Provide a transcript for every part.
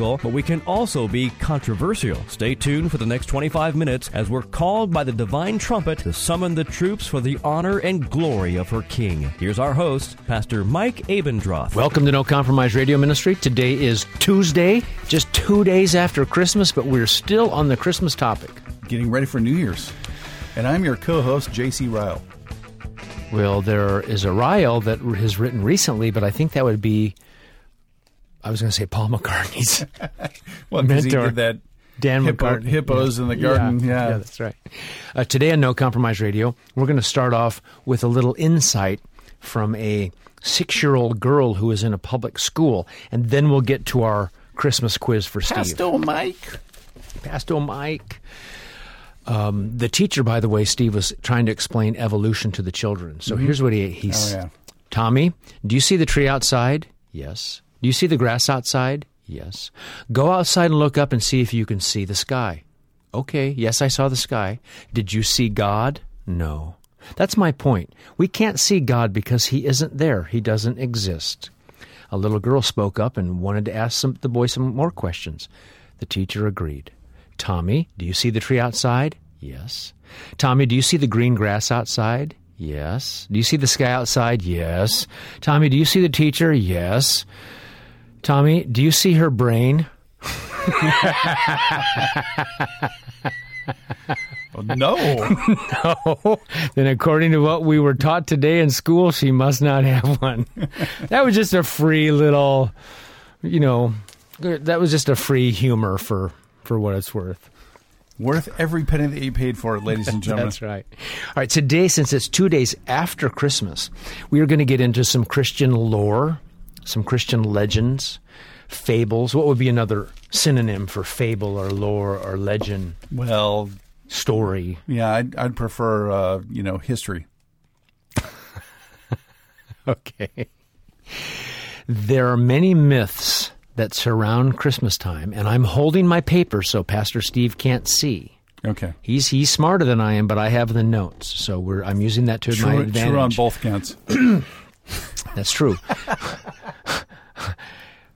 but we can also be controversial. Stay tuned for the next 25 minutes as we're called by the divine trumpet to summon the troops for the honor and glory of her King. Here's our host, Pastor Mike Abendroth. Welcome to No Compromise Radio Ministry. Today is Tuesday, just two days after Christmas, but we're still on the Christmas topic. Getting ready for New Year's. And I'm your co host, JC Ryle. Well, there is a Ryle that has written recently, but I think that would be I was going to say Paul McCartney's well, because he did that Dan Hippo, McCartney. Hippos yeah. in the garden. Yeah, yeah. yeah that's right. Uh, today on No Compromise Radio, we're going to start off with a little insight from a six year old girl who is in a public school, and then we'll get to our Christmas quiz for Steve. Pasto Mike. Pasto Mike. Um, the teacher, by the way, Steve was trying to explain evolution to the children. So mm-hmm. here's what he he's. Oh, yeah. Tommy, do you see the tree outside? Yes. Do you see the grass outside? Yes. Go outside and look up and see if you can see the sky. Okay, yes, I saw the sky. Did you see God? No. That's my point. We can't see God because He isn't there. He doesn't exist. A little girl spoke up and wanted to ask some, the boy some more questions. The teacher agreed. Tommy, do you see the tree outside? Yes. Tommy, do you see the green grass outside? Yes. Do you see the sky outside? Yes. Tommy, do you see the teacher? Yes. Tommy, do you see her brain? no. no. Then, according to what we were taught today in school, she must not have one. that was just a free little, you know, that was just a free humor for, for what it's worth. Worth every penny that you paid for it, ladies and gentlemen. That's right. All right, today, since it's two days after Christmas, we are going to get into some Christian lore some Christian legends, fables. What would be another synonym for fable or lore or legend? Well, story. Yeah, I'd, I'd prefer, uh, you know, history. okay. There are many myths that surround Christmas time, and I'm holding my paper so Pastor Steve can't see. Okay. He's he's smarter than I am, but I have the notes, so we're I'm using that to true, my advantage. True on both counts. That's true.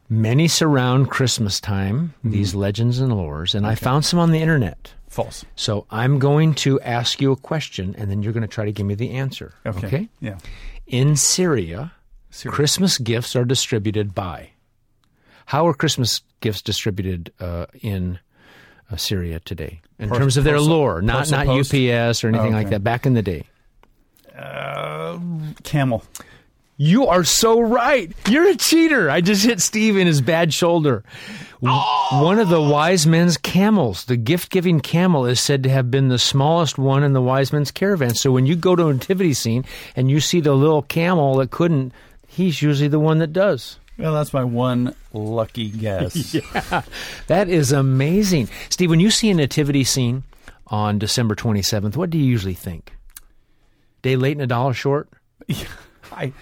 Many surround Christmas time, mm-hmm. these legends and lores, and okay. I found some on the internet. False. So I'm going to ask you a question, and then you're going to try to give me the answer. Okay. okay? Yeah. In Syria, Syria, Christmas gifts are distributed by. How are Christmas gifts distributed uh, in uh, Syria today, in terms of their lore, not not UPS or anything oh, okay. like that? Back in the day. Uh, camel. You are so right. You're a cheater. I just hit Steve in his bad shoulder. Oh! One of the wise men's camels, the gift giving camel, is said to have been the smallest one in the wise men's caravan. So when you go to a nativity scene and you see the little camel that couldn't, he's usually the one that does. Well, that's my one lucky guess. yeah, that is amazing. Steve, when you see a nativity scene on December 27th, what do you usually think? Day late and a dollar short? I I,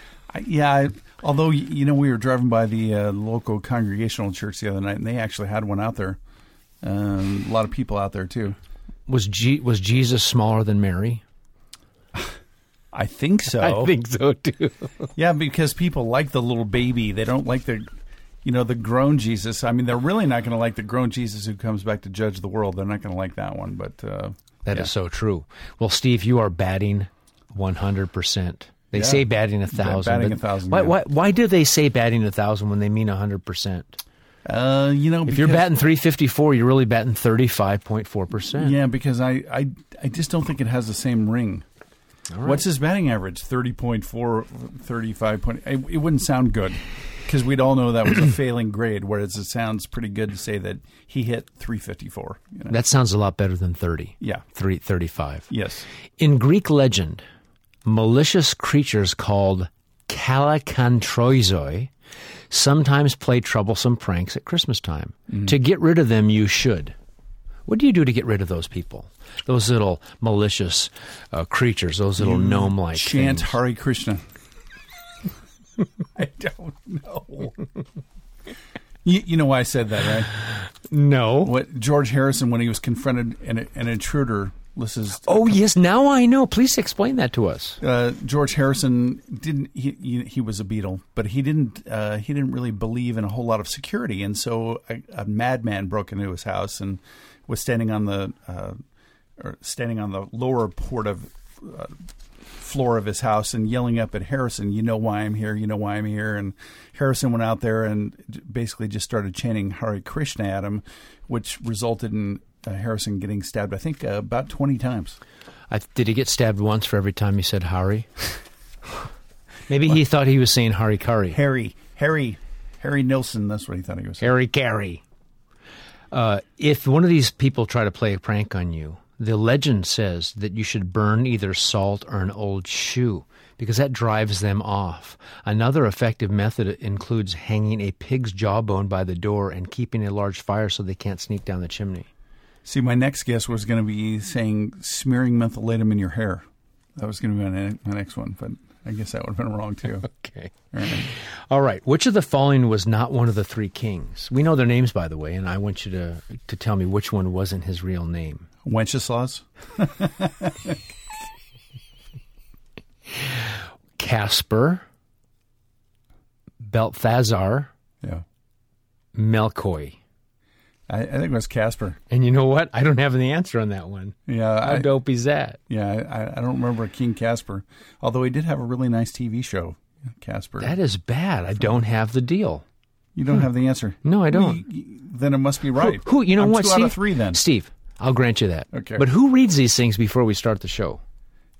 yeah, I, although you know we were driving by the uh, local congregational church the other night, and they actually had one out there. Um, a lot of people out there too. Was G- was Jesus smaller than Mary? I think so. I think so too. yeah, because people like the little baby. They don't like the, you know, the grown Jesus. I mean, they're really not going to like the grown Jesus who comes back to judge the world. They're not going to like that one. But uh, that yeah. is so true. Well, Steve, you are batting one hundred percent. They yeah. say batting a thousand. Batting a thousand. Why, yeah. why, why do they say batting a thousand when they mean hundred percent? Uh, you know, if you're batting 354, you're really batting 35.4 percent. Yeah, because I, I, I just don't think it has the same ring. Right. What's his batting average? 30.4, 35. Point, it, it wouldn't sound good because we'd all know that was a failing grade. Whereas it sounds pretty good to say that he hit 354. You know? That sounds a lot better than 30. Yeah, 335. Yes. In Greek legend, malicious creatures called kallikantzaroi sometimes play troublesome pranks at Christmas time. To get rid of them, you should. What do you do to get rid of those people? Those little malicious uh, creatures, those little gnome like Chant things. Hare Krishna. I don't know. you, you know why I said that, right? No. What George Harrison, when he was confronted an, an intruder, this is Oh, yes, now I know. Please explain that to us. uh, George Harrison didn't he, he he was a Beatle, but he didn't uh, he didn't really believe in a whole lot of security, and so a, a madman broke into his house and was standing on the uh, or standing on the lower port of uh, floor of his house and yelling up at Harrison, "You know why I'm here? You know why I'm here?" And Harrison went out there and basically just started chanting Hare Krishna at him, which resulted in Harrison getting stabbed. I think uh, about twenty times. I, did he get stabbed once for every time he said Harry? Maybe he thought he was saying Harry Kari. Harry, Harry, Harry Nilsson. That's what he thought he was. saying. Harry Carey. Uh, if one of these people try to play a prank on you, the legend says that you should burn either salt or an old shoe because that drives them off. Another effective method includes hanging a pig's jawbone by the door and keeping a large fire so they can't sneak down the chimney. See, my next guess was going to be saying smearing mentholatum in your hair. That was going to be my, my next one, but I guess that would have been wrong too. Okay. All right. All right. Which of the following was not one of the three kings? We know their names, by the way, and I want you to to tell me which one wasn't his real name. Wenceslaus. Casper, Balthazar, Yeah, Melchior. I, I think it was Casper. And you know what? I don't have the answer on that one. Yeah, How I, dope is that? yeah. I, I don't remember King Casper, although he did have a really nice TV show. Casper. That is bad. I don't have the deal. you don't hmm. have the answer. No, I don't. You- then it must be right. Who, who- you know I'm what, Two Steve? out of three. Then Steve, I'll grant you that. Okay. But who reads these things before we start the show?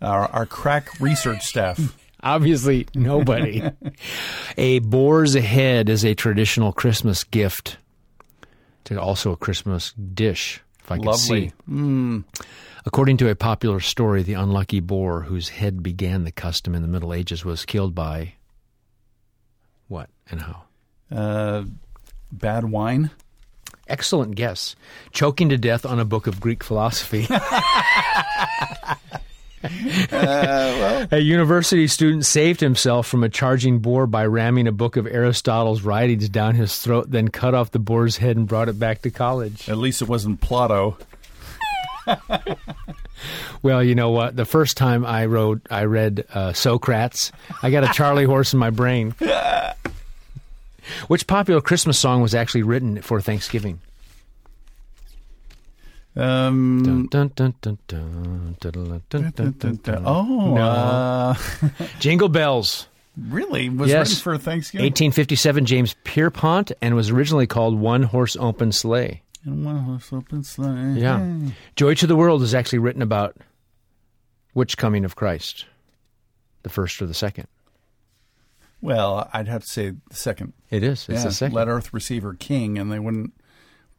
our, our crack research staff. Obviously, nobody. a boar's head is a traditional Christmas gift. It's also a Christmas dish, if I can see. Mm. According to a popular story, the unlucky boar whose head began the custom in the Middle Ages was killed by what and how? Uh, bad wine. Excellent guess. Choking to death on a book of Greek philosophy. A university student saved himself from a charging boar by ramming a book of Aristotle's writings down his throat, then cut off the boar's head and brought it back to college. At least it wasn't Plato. Well, you know what? The first time I wrote, I read uh, Socrates. I got a Charlie horse in my brain. Which popular Christmas song was actually written for Thanksgiving? Um, Dun, dun, dun, dun, dun, dun, dun, dun, dun, dun. oh, No. uh, Jingle Bells. really? Was Yes. written for Thanksgiving? 1857, James Pierpont, and was originally called One Horse Open Sleigh. And one horse open sleigh. Yeah. Joy to the World is actually written about which coming of Christ? The first or the second? Well, I'd have to say the second. It is. It's yeah, the second. let Earth receive her king, and they wouldn't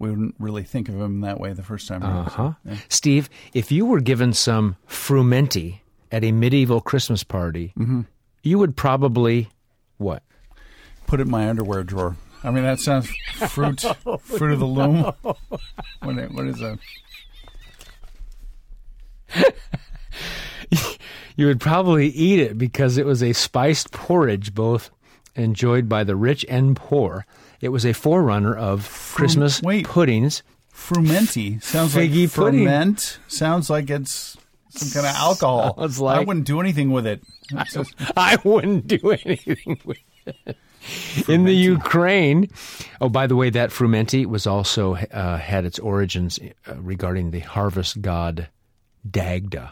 we wouldn't really think of him that way the first time. Uh huh. Yeah. Steve, if you were given some frumenty at a medieval Christmas party, Mm-hmm. you would probably what? Put it in my underwear drawer. I mean, that sounds fruit, fruit of the loom. What, what is that? You would probably eat it because it was a spiced porridge, both enjoyed by the rich and poor. It was a forerunner of Christmas wait. puddings. Frumenty sounds Figgy like pudding. ferment. Sounds like it's some kind of alcohol. Sounds I wouldn't do anything with it. Just- I wouldn't do anything with it. In the Ukraine, oh, by the way, that frumenty was also uh, had its origins uh, regarding the harvest god Dagda.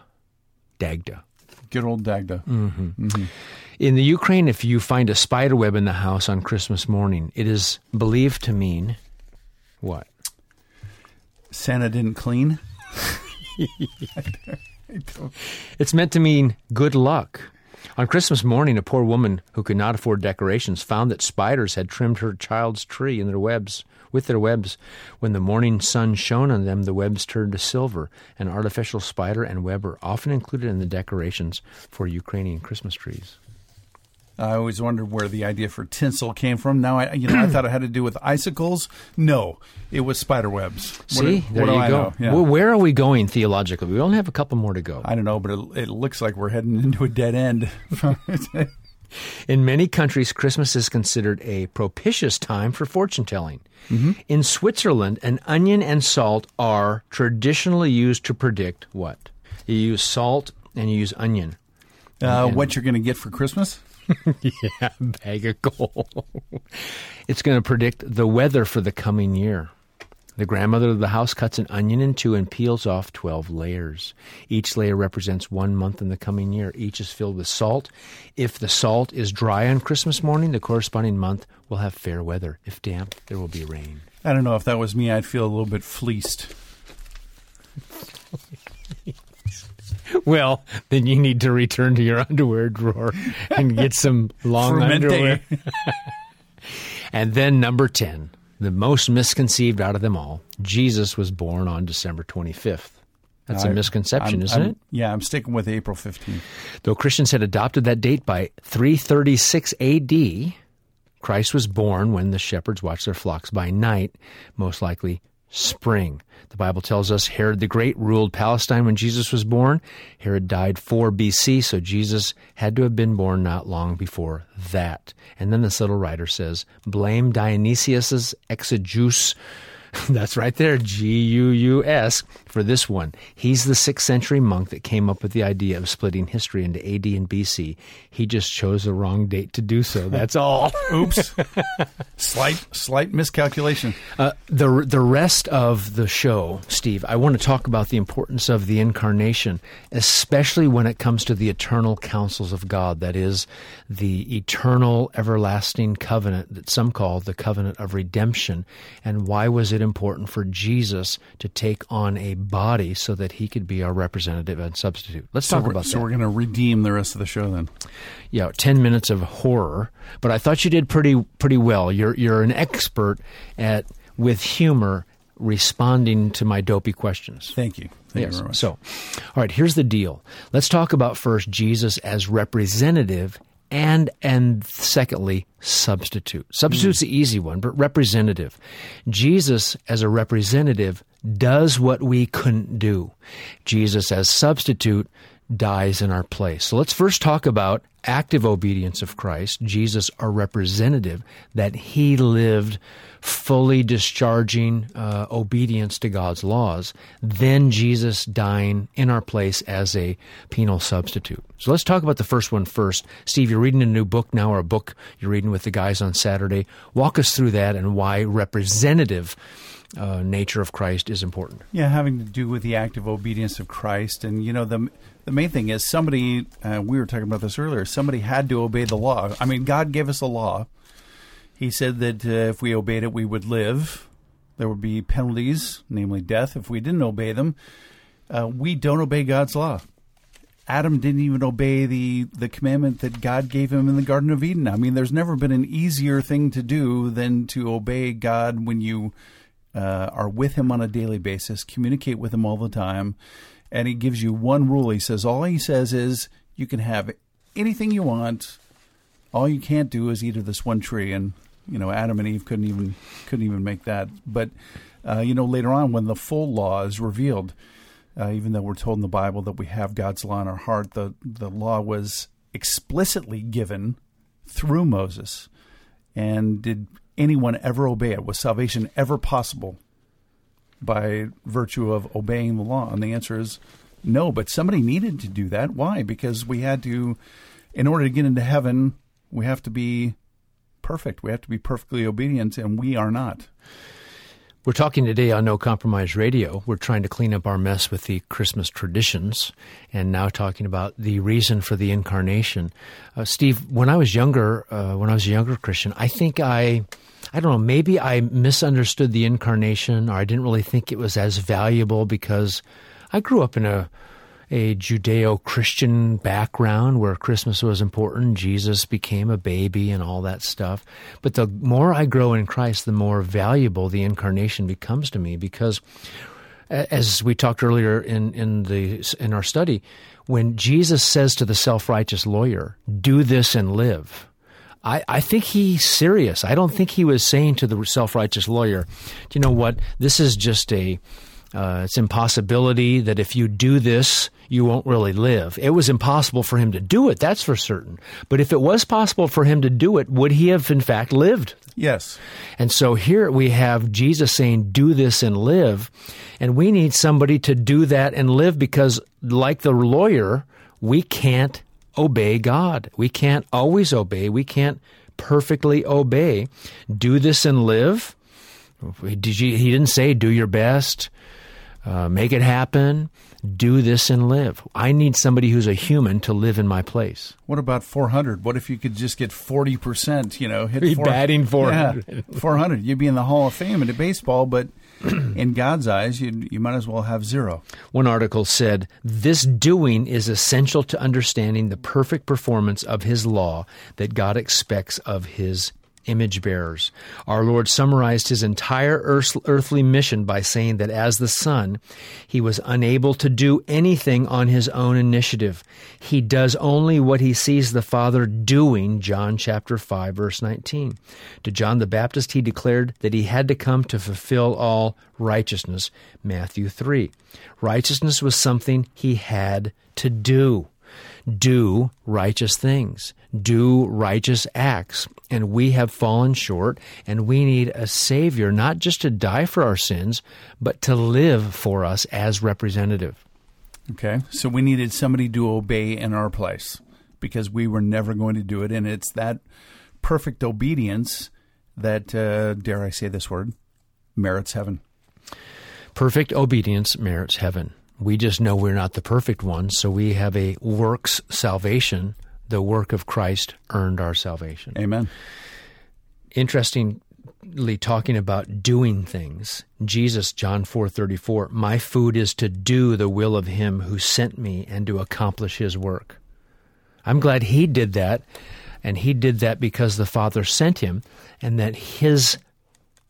Dagda. Good old Dagda. Mm. In the Ukraine, if you find a spider web in the house on Christmas morning, it is believed to mean what? Santa didn't clean. It's meant to mean good luck. On Christmas morning, a poor woman who could not afford decorations found that spiders had trimmed her child's tree in their webs with their webs. When the morning sun shone on them, the webs turned to silver. An artificial spider and web are often included in the decorations for Ukrainian Christmas trees. I always wondered where the idea for tinsel came from. Now I, you know, I thought it had to do with icicles. No, it was spider webs. See, do- there what do you I go. Yeah. Well, where are we going theologically? We only have a couple more to go. I don't know, but it, it looks like we're heading into a dead end. In many countries, Christmas is considered a propitious time for fortune telling. Mm-hmm. In Switzerland, an onion and salt are traditionally used to predict what? You use salt and you use onion. uh, what you're going to get for Christmas? Yeah, bag of gold. it's going to predict the weather for the coming year. The grandmother of the house cuts an onion in two and peels off 12 layers. Each layer represents one month in the coming year. Each is filled with salt. If the salt is dry on Christmas morning, the corresponding month will have fair weather. If damp, there will be rain. I don't know if that was me. I'd feel a little bit fleeced. Well, then you need to return to your underwear drawer and get some long Fermente. underwear. And then number 10, the most misconceived out of them all, Jesus was born on December 25th. That's a misconception, I'm- isn't I'm- it? Yeah, I'm sticking with April 15th. Though Christians had adopted that date by 336 AD, Christ was born when the shepherds watched their flocks by night, most likely spring. The Bible tells us Herod the Great ruled Palestine when Jesus was born. Herod died 4 BC, so Jesus had to have been born not long before that. And then this little writer says, blame Dionysius's Exiguus that's right there, G U U S, for this one. He's the sixth century monk that came up with the idea of splitting history into AD and BC. He just chose the wrong date to do so. That's all. Oops. slight slight miscalculation. Uh, the the rest of the show, Steve, I want to talk about the importance of the incarnation, especially when it comes to the eternal counsels of God. That is, the eternal, everlasting covenant that some call the covenant of redemption. And why was it important for Jesus to take on a body so that he could be our representative and substitute? Let's So talk about so that. So we're going to redeem the rest of the show then. yeah, ten minutes of horror, but I thought you did pretty pretty well. You're you're an expert at with humor responding to my dopey questions. Thank you. Thank you yes. very much. So, all right, here's the deal. Let's talk about first Jesus as representative and and secondly substitute. Substitute's the easy one, but representative. Jesus as a representative does what we couldn't do. Jesus as substitute dies in our place. So let's first talk about active obedience of Christ, Jesus our representative that he lived fully discharging uh, obedience to God's laws, then Jesus dying in our place as a penal substitute. So let's talk about the first one first. Steve, you're reading a new book now, or a book you're reading with the guys on Saturday. Walk us through that and why representative uh, nature of Christ is important. Yeah, having to do with the active obedience of Christ, and you know the the main thing is somebody. Uh, we were talking about this earlier. Somebody had to obey the law. I mean, God gave us a law. He said that uh, if we obeyed it, we would live. There would be penalties, namely death, if we didn't obey them. Uh, we don't obey God's law. Adam didn't even obey the the commandment that God gave him in the Garden of Eden. I mean, there's never been an easier thing to do than to obey God when you uh, are with Him on a daily basis, communicate with Him all the time, and He gives you one rule. He says all He says is you can have anything you want. All you can't do is eat of this one tree, and you know Adam and Eve couldn't even couldn't even make that. But uh, you know later on when the full law is revealed, uh, even though we're told in the Bible that we have God's law in our heart, the the law was explicitly given through Moses. And did anyone ever obey it? Was salvation ever possible by virtue of obeying the law? And the answer is no, but somebody needed to do that. Why? Because we had to, in order to get into heaven, we have to be perfect. We have to be perfectly obedient, and we are not. We're talking today on No Compromise Radio. We're trying to clean up our mess with the Christmas traditions and now talking about the reason for the incarnation. Uh, Steve, when I was younger, uh, when I was a younger Christian, I think I, I don't know, maybe I misunderstood the incarnation or I didn't really think it was as valuable because I grew up in a, a Judeo Christian background where Christmas was important. Jesus became a baby and all that stuff. But the more I grow in Christ, the more valuable the incarnation becomes to me because as we talked earlier in, in the in our study, when Jesus says to the self righteous lawyer, "Do this and live," I, I think he's serious. I don't think he was saying to the self righteous lawyer, "Do you know what? This is just a uh, it's impossibility that if you do this, you won't really live. It was impossible for him to do it, that's for certain. But if it was possible for him to do it, would he have in fact lived? Yes. And so here we have Jesus saying, Do this and live. And we need somebody to do that and live because, like the lawyer, we can't obey God. We can't always obey. We can't perfectly obey. Do this and live. Did you, he didn't say, Do your best uh, make it happen, do this and live. I need somebody who's a human to live in my place. What about 400? What if you could just get 40%, you know, hit Be four, batting 400. Yeah, 400. You'd be in the Hall of Fame into baseball, but in God's eyes, you, you might as well have zero. One article said, This doing is essential to understanding the perfect performance of His law that God expects of His image bearers. Our Lord summarized his entire earthly mission by saying that as the Son, he was unable to do anything on his own initiative. He does only what he sees the Father doing, John chapter 5 verse 19. To John the Baptist he declared that he had to come to fulfill all righteousness, Matthew 3. Righteousness was something he had to do do righteous things, do righteous acts. And we have fallen short, and we need a Savior, not just to die for our sins, but to live for us as representative. Okay, so we needed somebody to obey in our place because we were never going to do it. And it's that perfect obedience that, uh, dare I say this word, merits heaven. Perfect obedience merits heaven. We just know we're not the perfect ones, so we have a works salvation. The work of Christ earned our salvation. Amen. Interestingly, talking about doing things, Jesus, John four thirty four, my food is to do the will of Him who sent me and to accomplish His work. I'm glad He did that, and He did that because the Father sent Him, and that His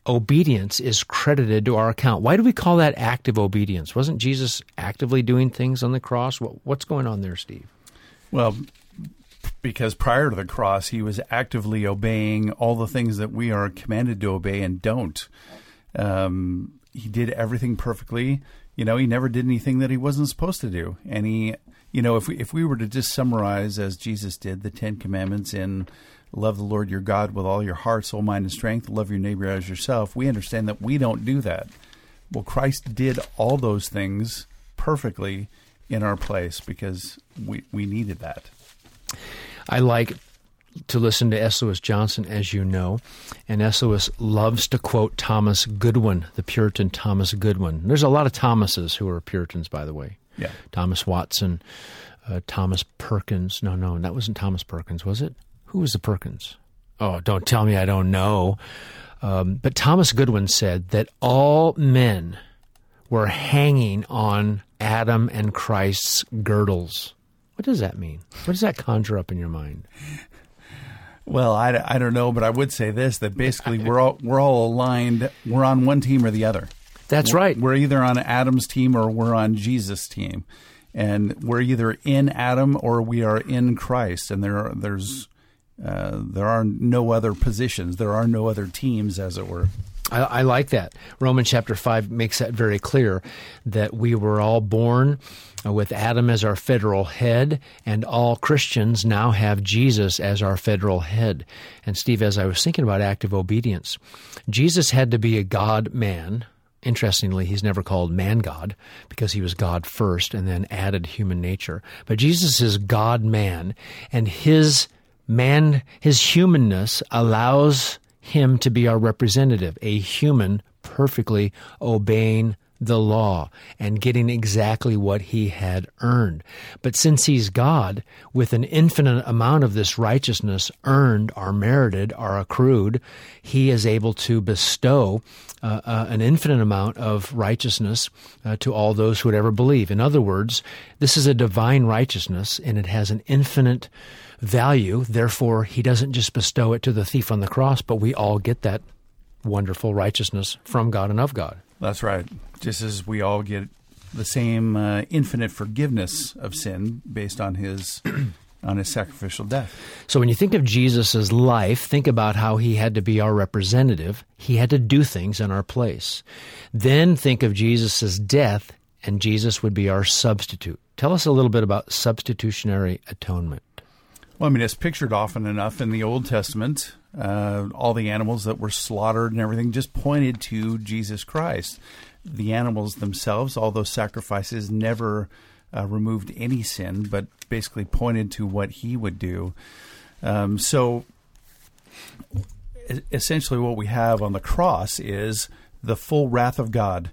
obedience is credited to our account. Why do we call that active obedience? Wasn't Jesus actively doing things on the cross? what's going on there, Steve? Well, because prior to the cross, he was actively obeying all the things that we are commanded to obey and don't. Um, he did everything perfectly. You know, he never did anything that he wasn't supposed to do. And he, you know, if we, if we were to just summarize as Jesus did the Ten Commandments in love the Lord your God with all your heart, soul, mind, and strength, love your neighbor as yourself, we understand that we don't do that. Well, Christ did all those things perfectly in our place because we, we needed that. I like to listen to S. Lewis Johnson, as you know, and S. Lewis loves to quote Thomas Goodwin, the Puritan Thomas Goodwin. There's a lot of Thomases who are Puritans, by the way. Yeah. Thomas Watson, uh, Thomas Perkins. No, no, that wasn't Thomas Perkins, was it? Who was the Perkins? Oh, don't tell me I don't know. Um, but Thomas Goodwin said that all men were hanging on Adam and Christ's girdles. What does that mean? What does that conjure up in your mind? Well, I, I don't know, but I would say this: that basically we're all we're all aligned. We're on one team or the other. That's right. We're either on Adam's team or we're on Jesus' team, and we're either in Adam or we are in Christ. And there are, there's uh, there are no other positions. There are no other teams, as it were. I, I, like that. Romans chapter 5 makes that very clear that we were all born with Adam as our federal head, and all Christians now have Jesus as our federal head. And Steve, as I was thinking about active obedience, Jesus had to be a God man. Interestingly, he's never called man God because he was God first and then added human nature. But Jesus is God man, and his man, his humanness allows him to be our representative, a human perfectly obeying the law and getting exactly what he had earned. But since he's God, with an infinite amount of this righteousness earned or merited or accrued, he is able to bestow uh, uh, an infinite amount of righteousness uh, to all those who would ever believe. In other words, this is a divine righteousness and it has an infinite value. Therefore, he doesn't just bestow it to the thief on the cross, but we all get that wonderful righteousness from God and of God. That's right. Just as we all get the same uh, infinite forgiveness of sin based on his on his sacrificial death. So when you think of Jesus' life, think about how he had to be our representative. He had to do things in our place. Then think of Jesus' death, and Jesus would be our substitute. Tell us a little bit about substitutionary atonement. Well, I mean, it's pictured often enough in the Old Testament. Uh, all the animals that were slaughtered and everything just pointed to Jesus Christ. The animals themselves, all those sacrifices, never uh, removed any sin, but basically pointed to what he would do. Um, so essentially, what we have on the cross is the full wrath of God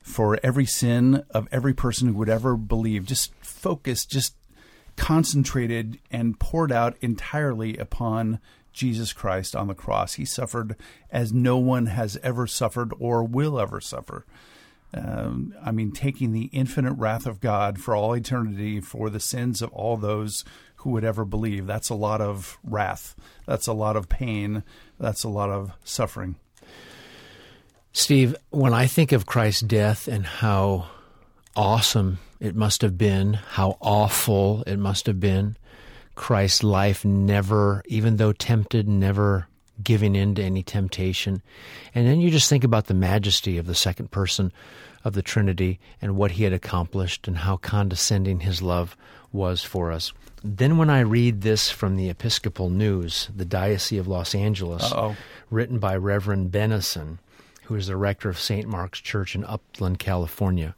for every sin of every person who would ever believe, just focus, just concentrated and poured out entirely upon Jesus Christ on the cross. He suffered as no one has ever suffered or will ever suffer. Um, I mean, taking the infinite wrath of God for all eternity for the sins of all those who would ever believe. That's a lot of wrath. That's a lot of pain. That's a lot of suffering. Steve, when I think of Christ's death and how awesome it must have been, how awful it must have been, Christ's life never, even though tempted, never giving in to any temptation. And then you just think about the majesty of the second person of the Trinity and what he had accomplished and how condescending his love was for us. Then, when I read this from the Episcopal News, the Diocese of Los Angeles, Uh-oh. written by Reverend Bennison, who is the rector of St. Mark's Church in Upland, California,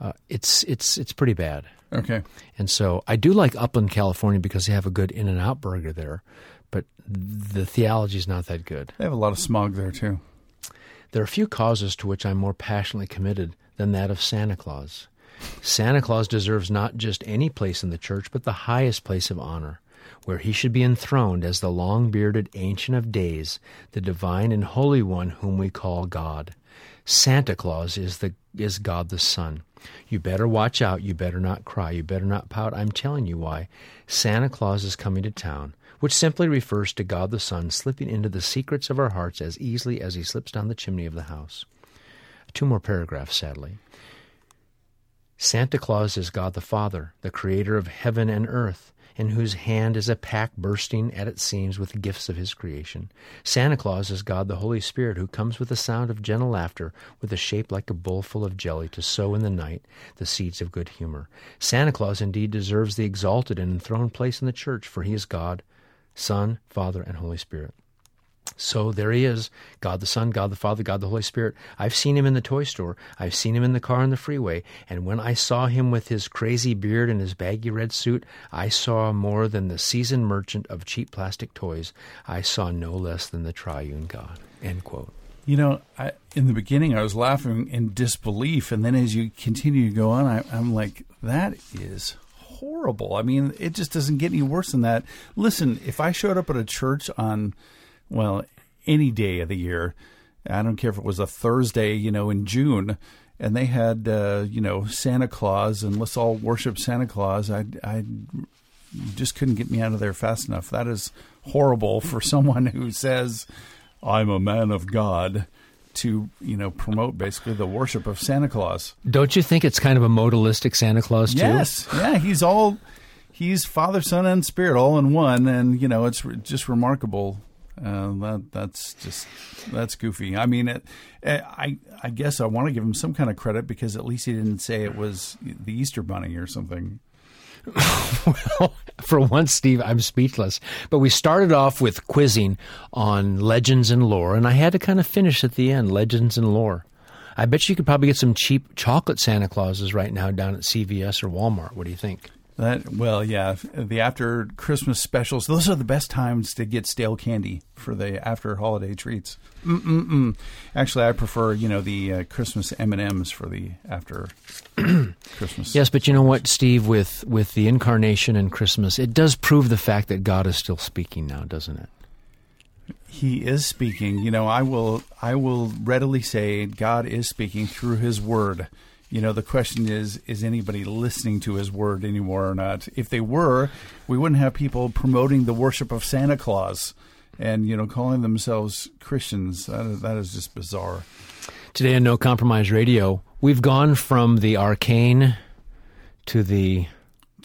uh, it's it's it's pretty bad. Okay. And so I do like Upland, California, because they have a good In and Out burger there, but the theology is not that good. They have a lot of smog there, too. There are few causes to which I'm more passionately committed than that of Santa Claus. Santa Claus deserves not just any place in the church, but the highest place of honor, where he should be enthroned as the long bearded Ancient of Days, the divine and holy one whom we call God. Santa Claus is the is God the Son. You better watch out, you better not cry, you better not pout. I'm telling you why. Santa Claus is coming to town, which simply refers to God the Son slipping into the secrets of our hearts as easily as he slips down the chimney of the house. Two more paragraphs, sadly. Santa Claus is God the Father, the creator of heaven and earth, in whose hand is a pack bursting at its seams with gifts of his creation. Santa Claus is God the Holy Spirit, who comes with a sound of gentle laughter, with a shape like a bowl full of jelly, to sow in the night the seeds of good humor. Santa Claus indeed deserves the exalted and enthroned place in the church, for he is God, Son, Father, and Holy Spirit. So there he is, God the Son, God the Father, God the Holy Spirit. I've seen him in the toy store. I've seen him in the car on the freeway. And when I saw him with his crazy beard and his baggy red suit, I saw more than the seasoned merchant of cheap plastic toys. I saw no less than the triune God. End quote. You know, I, in the beginning, I was laughing in disbelief, and then as you continue to go on, I, I'm like, that is horrible. I mean, it just doesn't get any worse than that. Listen, if I showed up at a church on, well, any day of the year, I don't care if it was a Thursday, you know, in June, and they had, uh, you know, Santa Claus, and let's all worship Santa Claus, I, I just couldn't get me out of there fast enough. That is horrible for someone who says, I'm a man of God to you know promote basically the worship of Santa Claus. Don't you think it's kind of a modalistic Santa Claus too? Yes, yeah, he's all he's Father, Son, and Spirit all in one, and you know it's re- just remarkable. Uh, that that's just that's goofy. I mean, it, I I guess I want to give him some kind of credit because at least he didn't say it was the Easter Bunny or something. well, for once, Steve, I'm speechless. But we started off with quizzing on legends and lore, and I had to kind of finish at the end legends and lore. I bet you could probably get some cheap chocolate Santa Clauses right now down at CVS or Walmart. What do you think? That well, yeah, the after Christmas specials. Those are the best times to get stale candy for the after holiday treats. Mm-mm-mm. Actually, I prefer you know the uh, Christmas M and M's for the after Christmas. Yes, but you know what, Steve? With with the incarnation and Christmas, it does prove the fact that God is still speaking now, doesn't it? He is speaking. You know, I will I will readily say God is speaking through His Word. You know, the question is, is anybody listening to his word anymore or not? If they were, we wouldn't have people promoting the worship of Santa Claus and, you know, calling themselves Christians. That is, that is just bizarre. Today on No Compromise Radio, we've gone from the arcane to the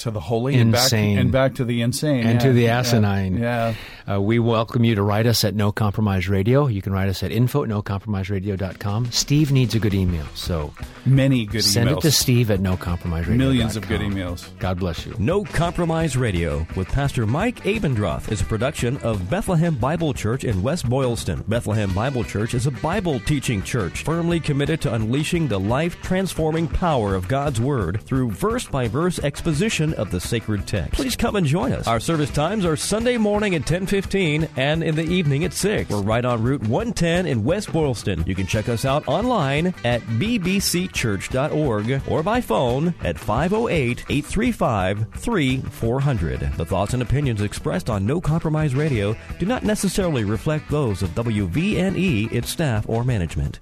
to the holy Insane. and back, and back to the insane And yeah, to the asinine. Yeah. Uh, we welcome you to write us at No Compromise Radio. You can write us at info at nocompromiseradio.com. Steve needs a good email, so Many good emails. send emails. it to Steve at No Compromise Radio. Millions of good emails. God bless you. No Compromise Radio with Pastor Mike Abendroth is a production of Bethlehem Bible Church in West Boylston. Bethlehem Bible Church is a Bible teaching church firmly committed to unleashing the life transforming power of God's Word through verse by verse exposition of the sacred text. Please come and join us. Our service times are Sunday morning at 10:15 and in the evening at 6. We're right on Route 110 in West Boylston. You can check us out online at bbcchurch.org or by phone at 508-835-3400. The thoughts and opinions expressed on No Compromise Radio do not necessarily reflect those of WVNE, its staff, or management.